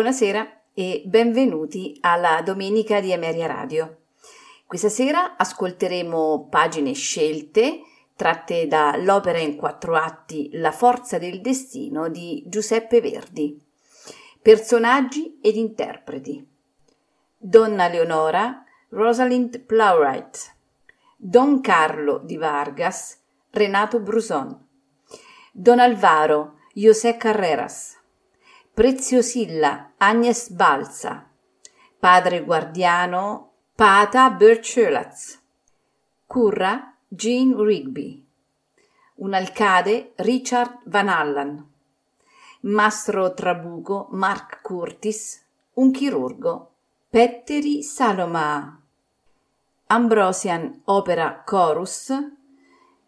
Buonasera e benvenuti alla Domenica di Emeria Radio. Questa sera ascolteremo pagine scelte tratte dall'opera in quattro atti La forza del destino di Giuseppe Verdi. Personaggi ed interpreti. Donna Leonora, Rosalind Plowright. Don Carlo di Vargas, Renato Bruson. Don Alvaro, José Carreras. Preziosilla Agnes Balsa, padre guardiano Pata Bercholaz, curra Jean Rigby, un alcade Richard Van Allen, mastro trabuco Mark Curtis, un chirurgo Petteri Saloma, Ambrosian Opera Chorus,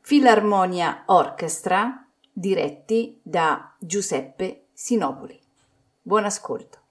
Filarmonia Orchestra, diretti da Giuseppe Sinopoli. Buon ascolto.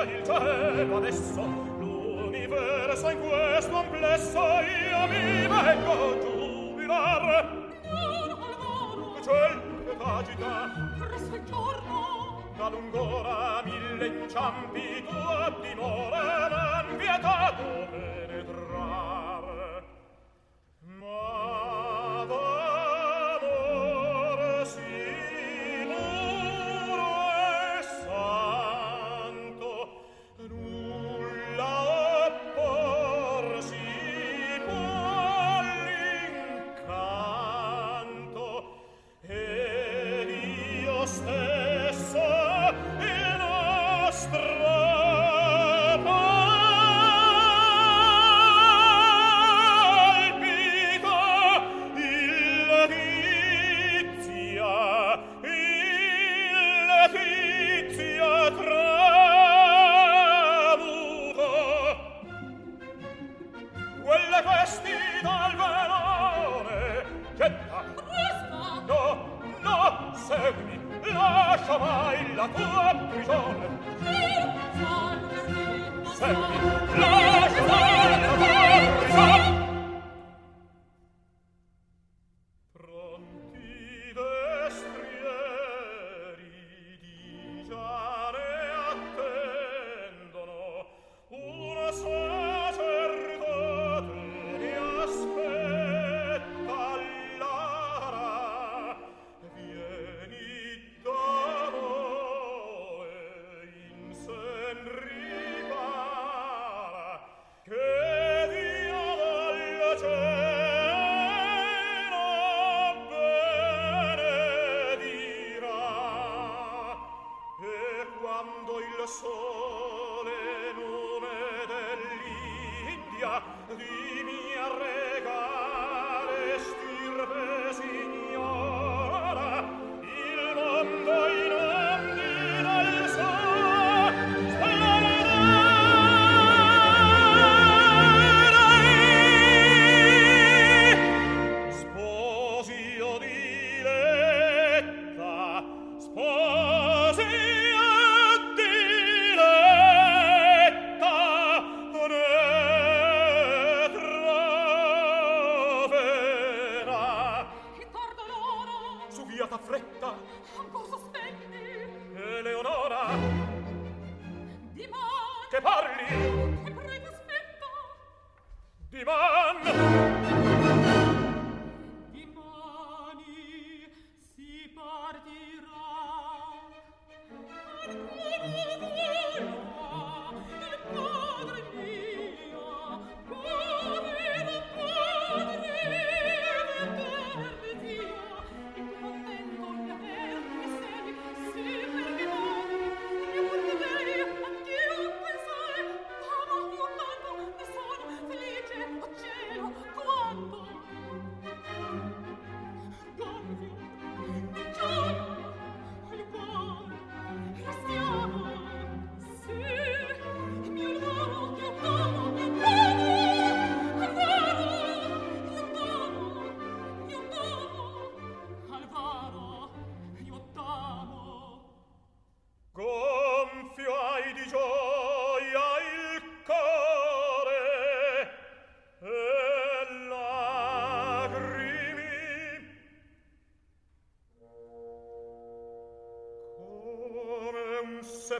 lascia il cielo adesso l'universo in questo amplesso io mi vengo a giubilar al ciel che t'agita presso il giorno. Da lung'ora mille inciampi tu a dimora l'han vietato me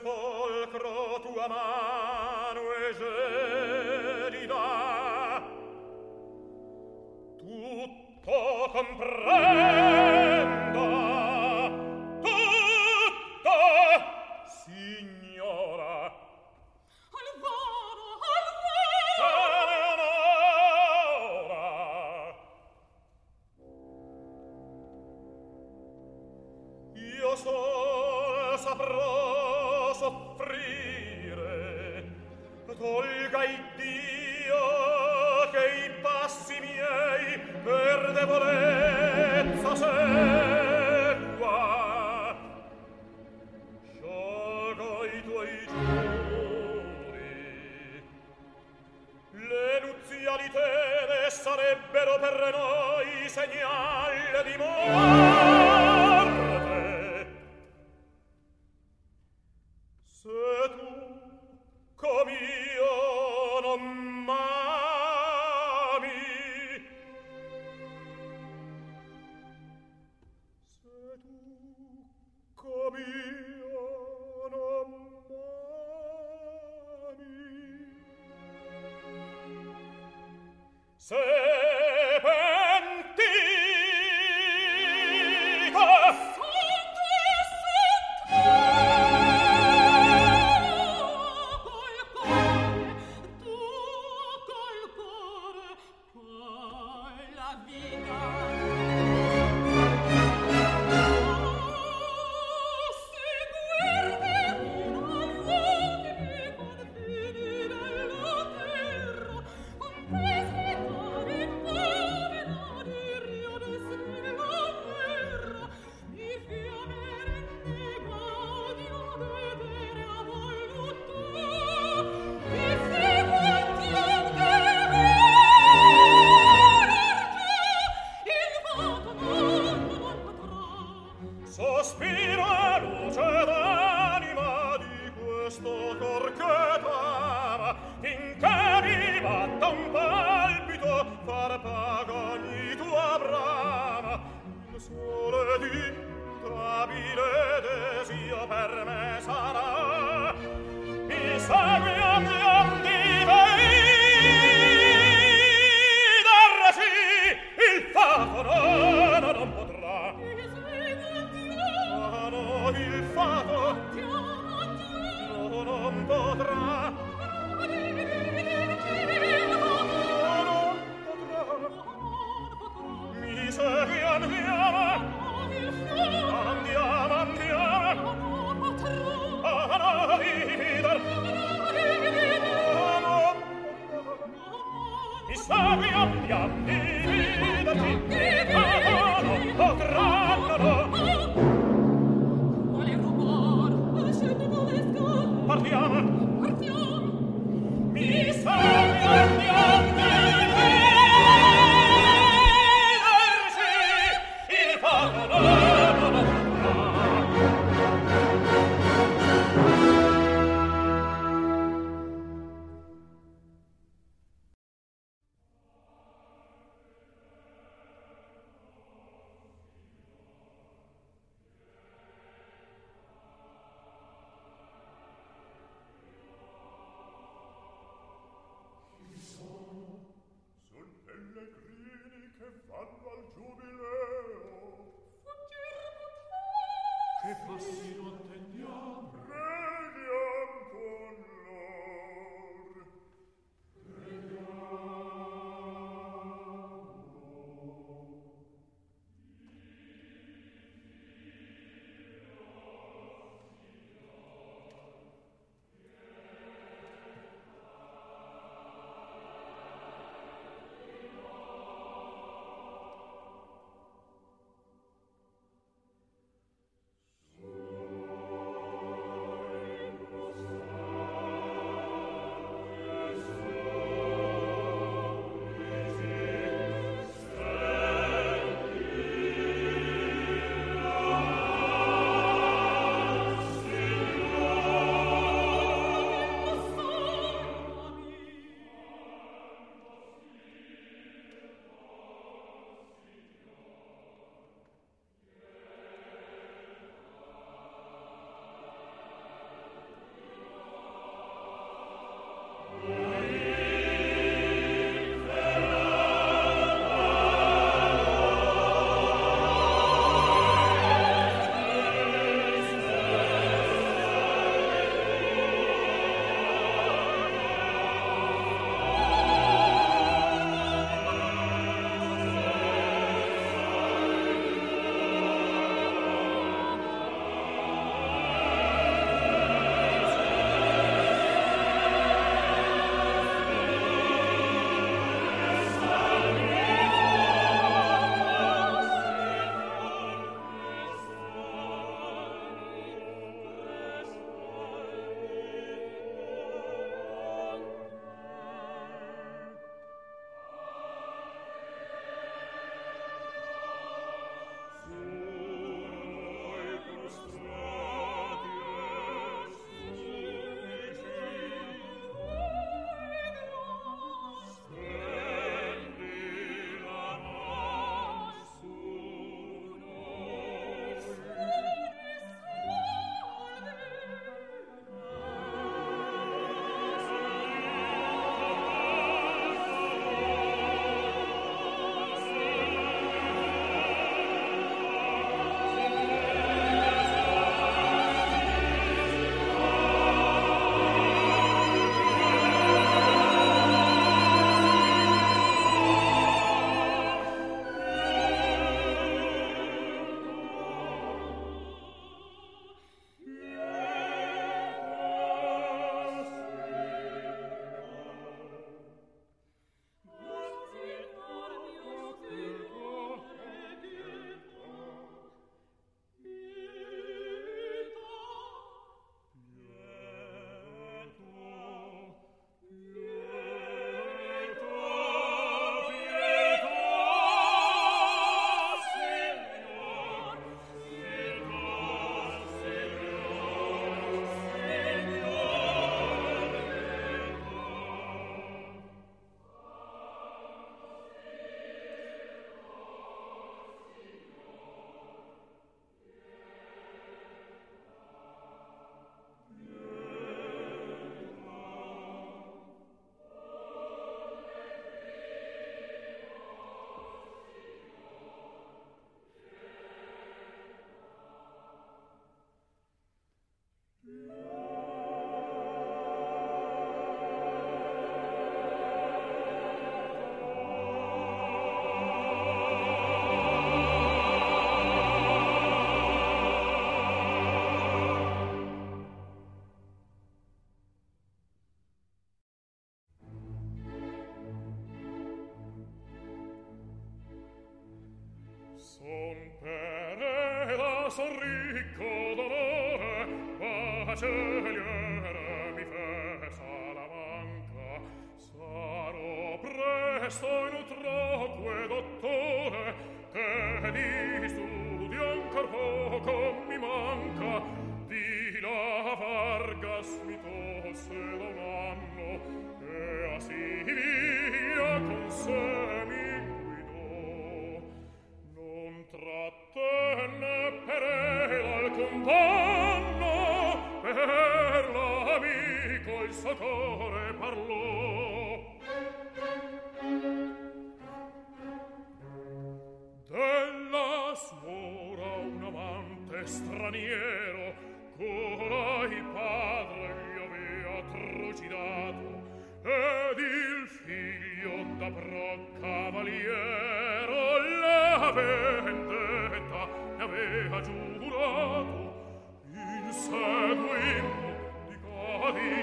sepolcro tua mano eserida tutto comprenda tutto signora. Alvaro Alvaro Eleonora io sol saprò morire. Tolga iddio che i passi miei per debolezza segua. Sciaga i tuoi giuri. Le nuzialitele sarebbero per noi segnale di morte. Sorry.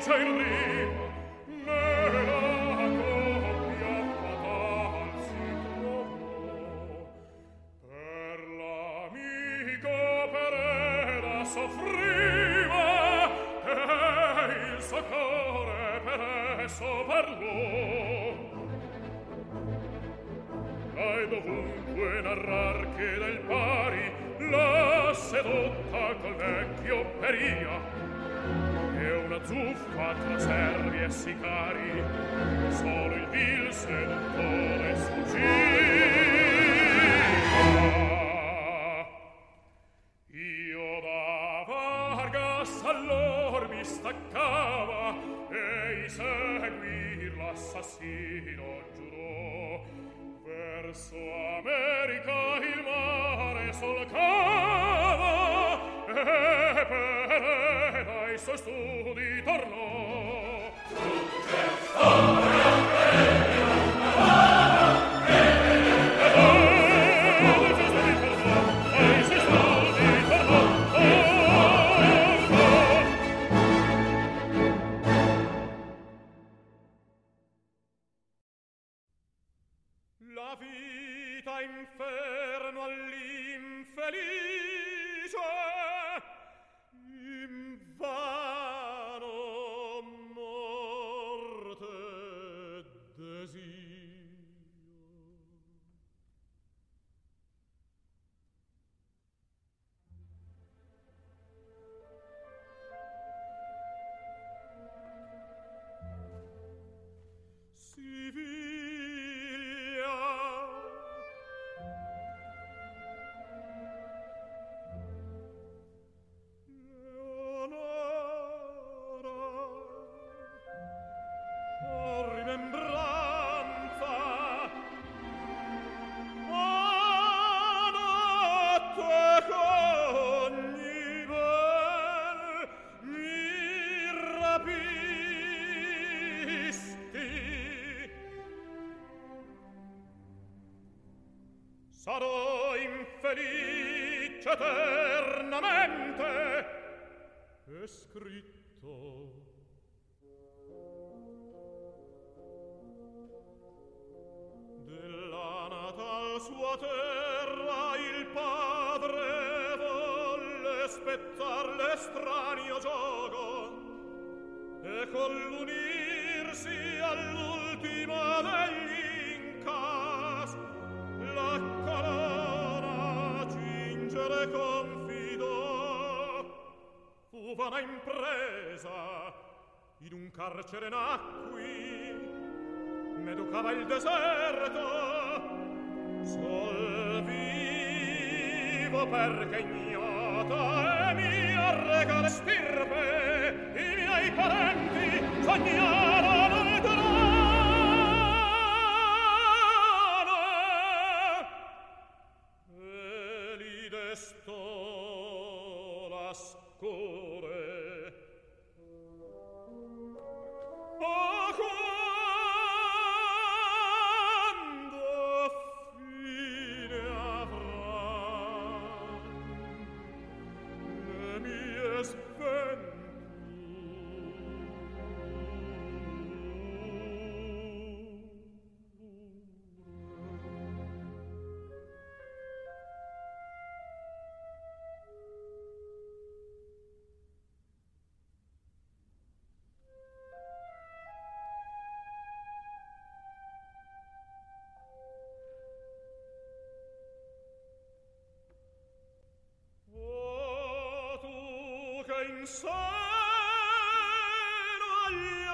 eternally. carcere nacqui m'educava il deserto sol vivo perché ignota e mia regala stirpe i miei parenti sognava pensiero agli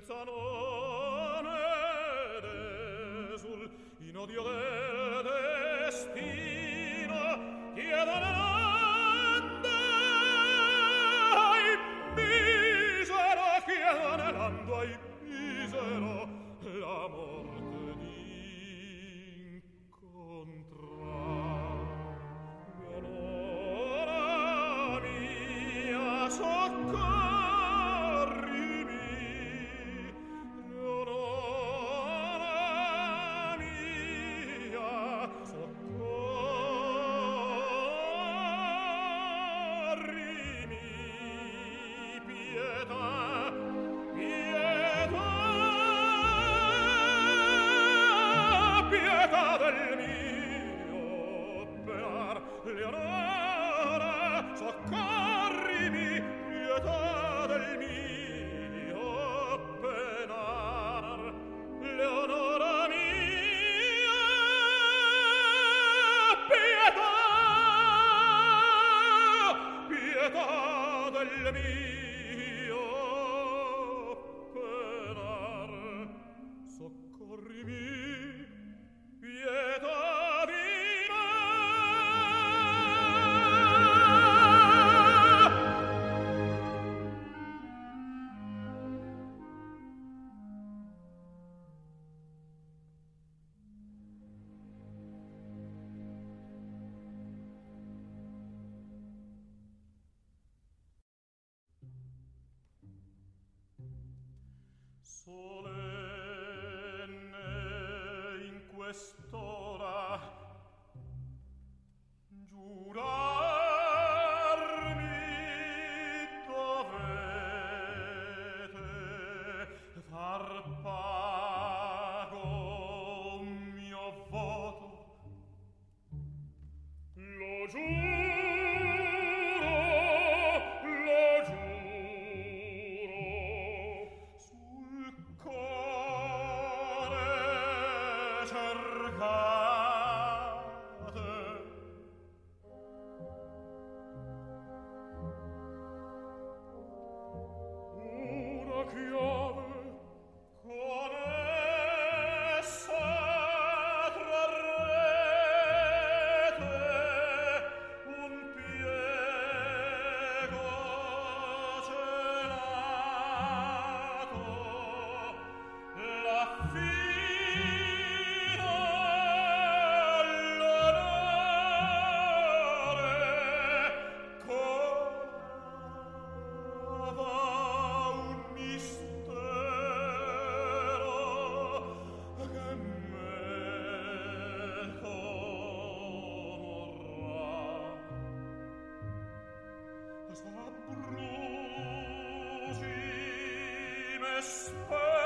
senza noi oh, whisper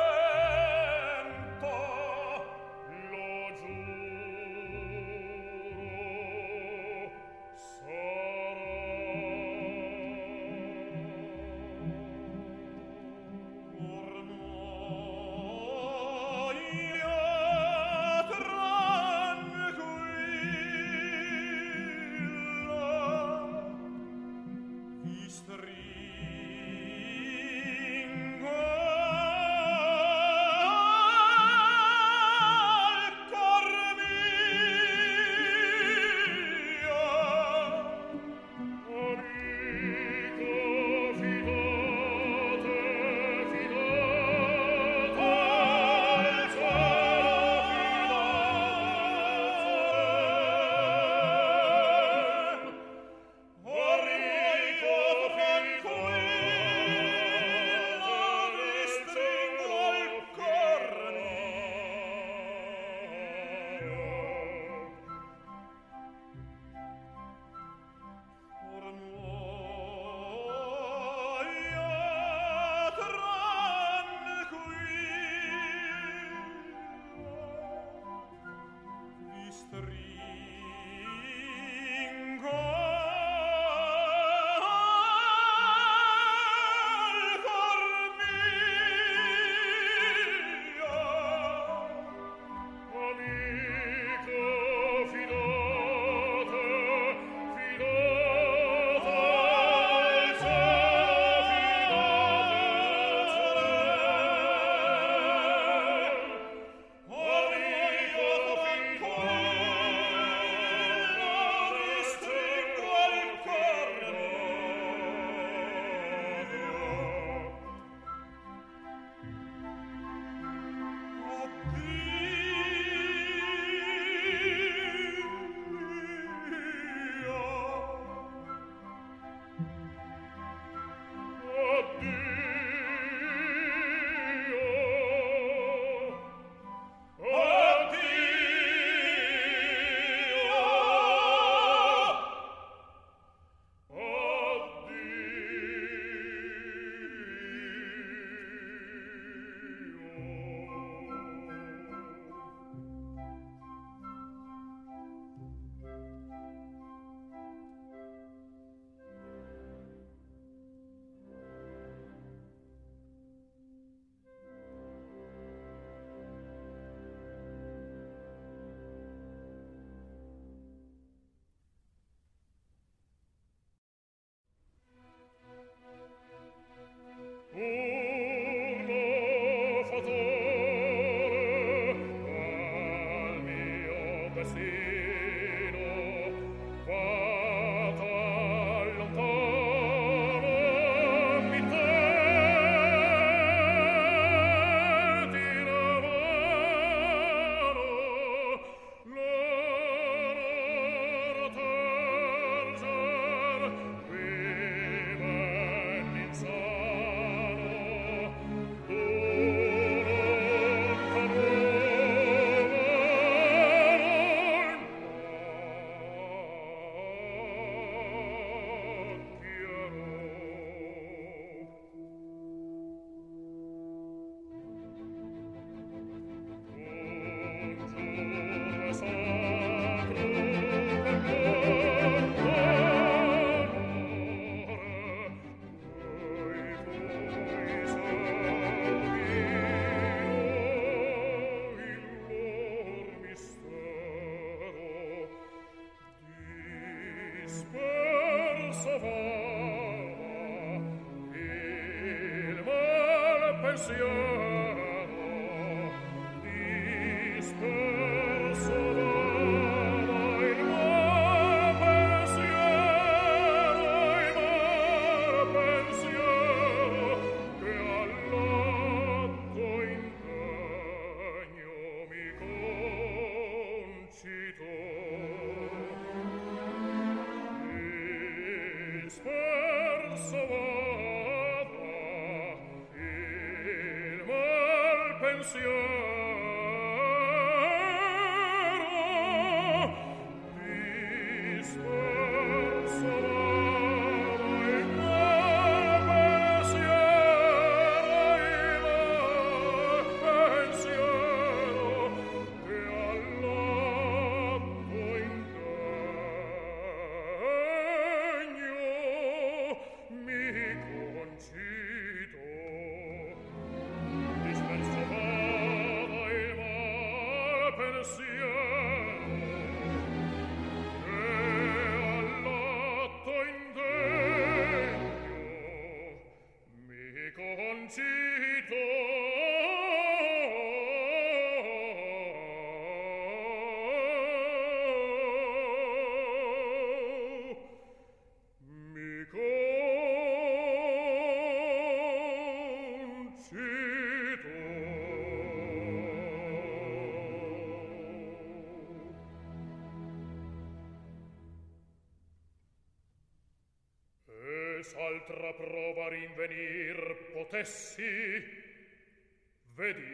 altra prova rinvenir potessi. Vedi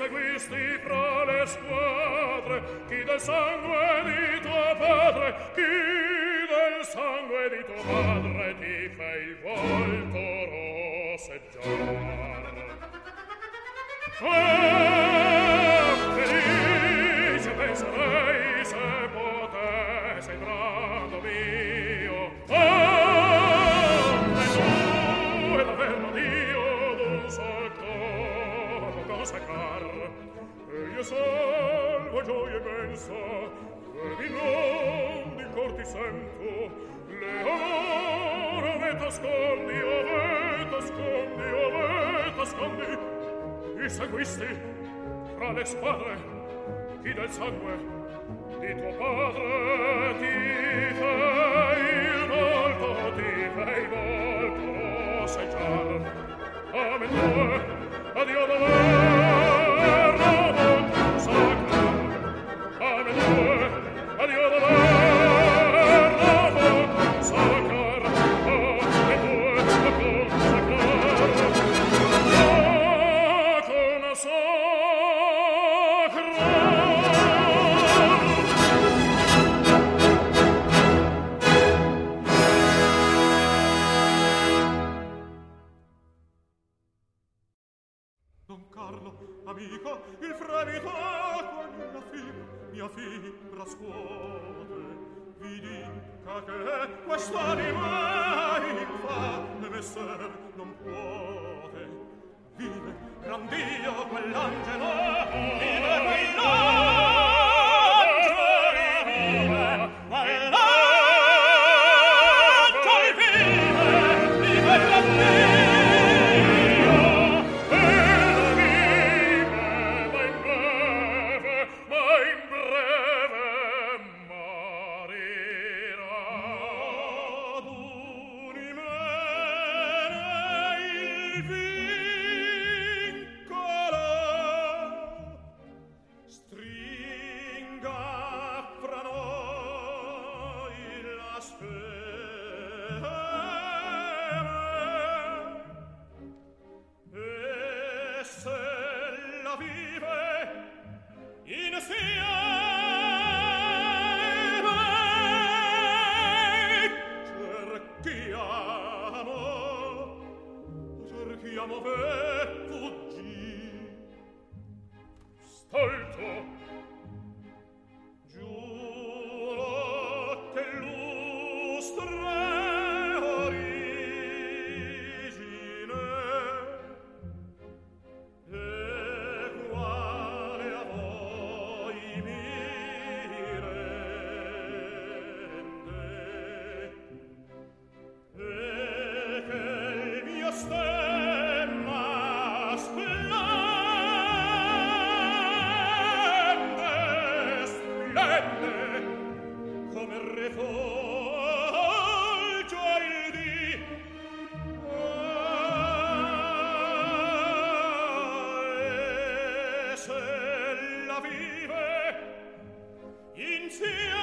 seguisti fra le squadre chi del sangue di tuo padre chi del sangue di tuo padre ti fa il volto rosseggiar mia salva gioia immensa e di non di cor ti sento. Le ora me t'ascondi o me t'ascondi o me t'ascondi mi seguisti fra le squadre chi del sangue di tuo padre ti fai il volto ti fai volto lo sai già. A me due addio dove? vive in cielo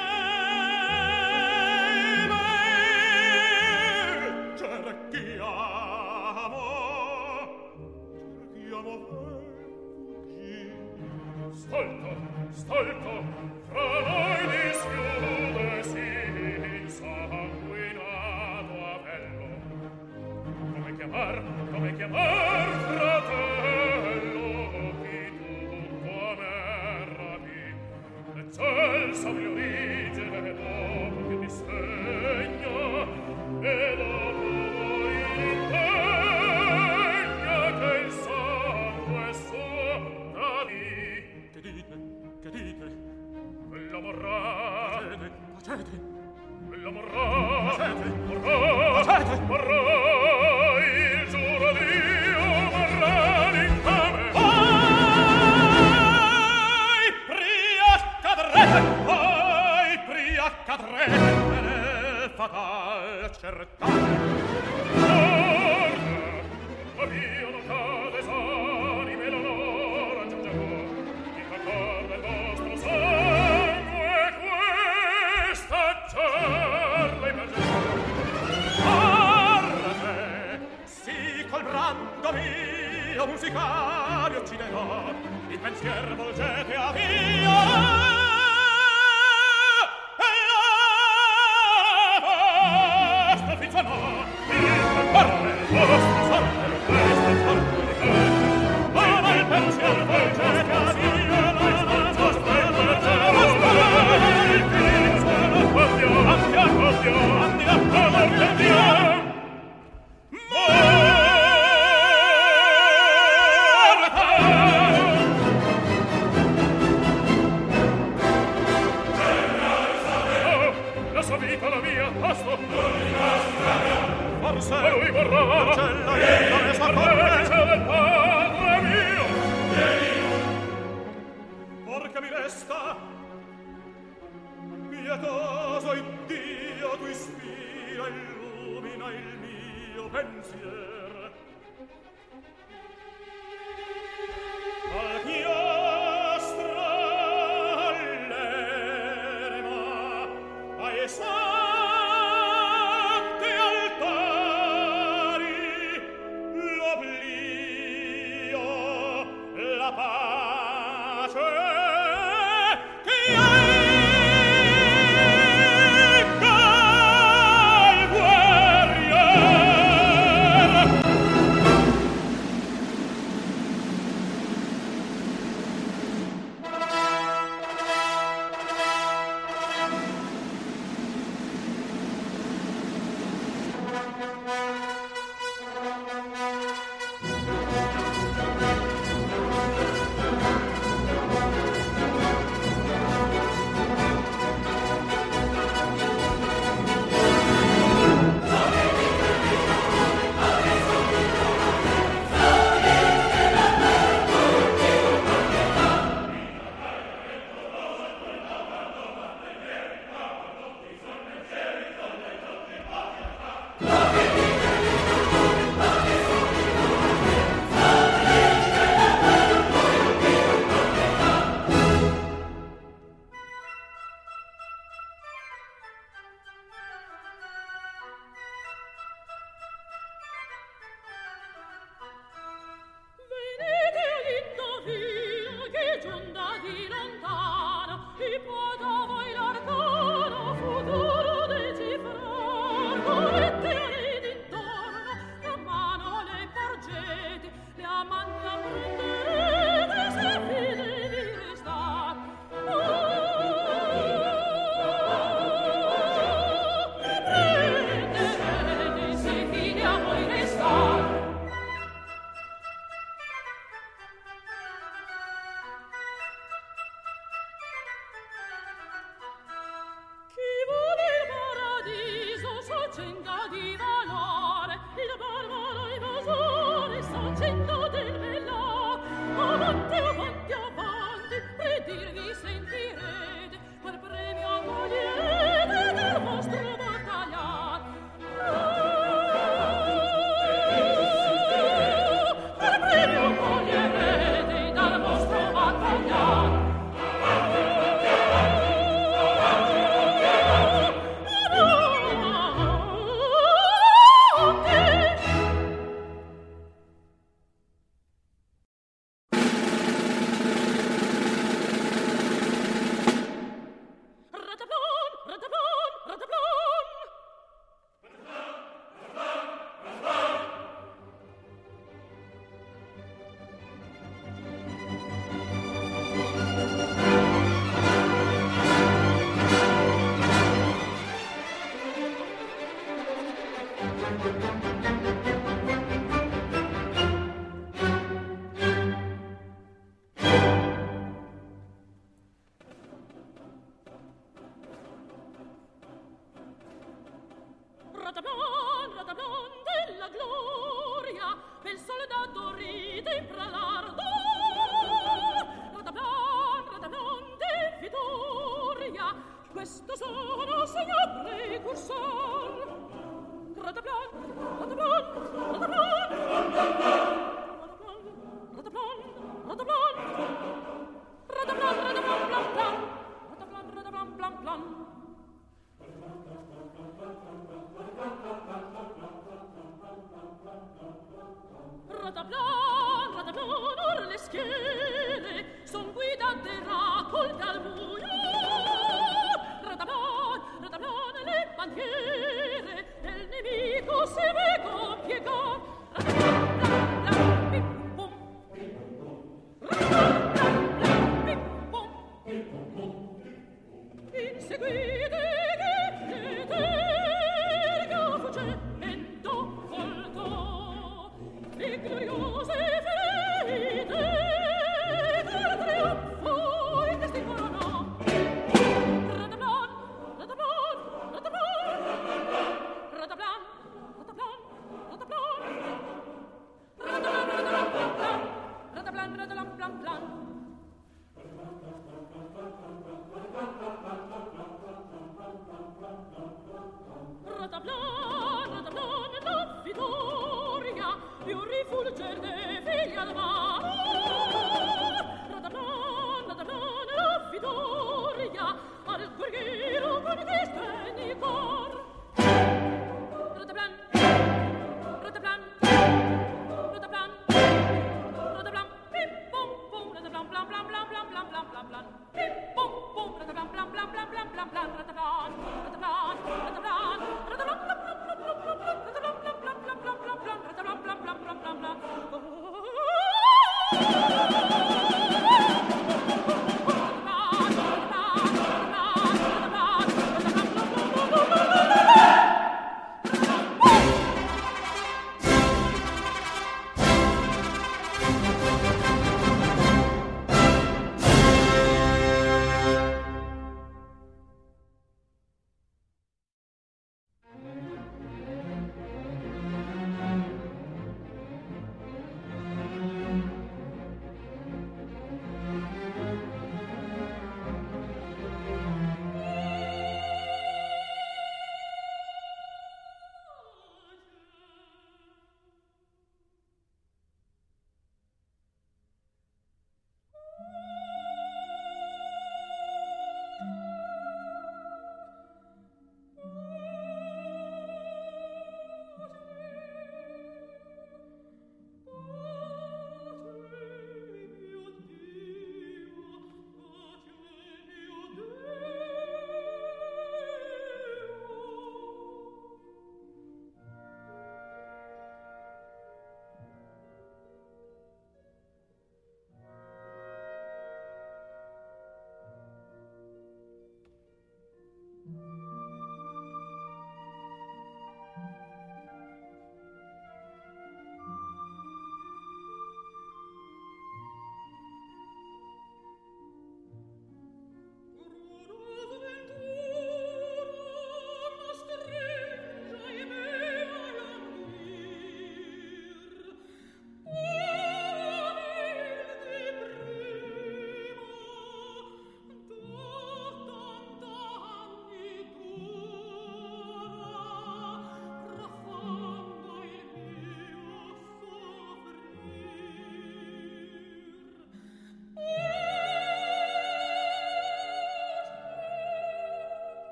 pensier.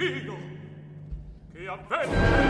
divino che avvenne?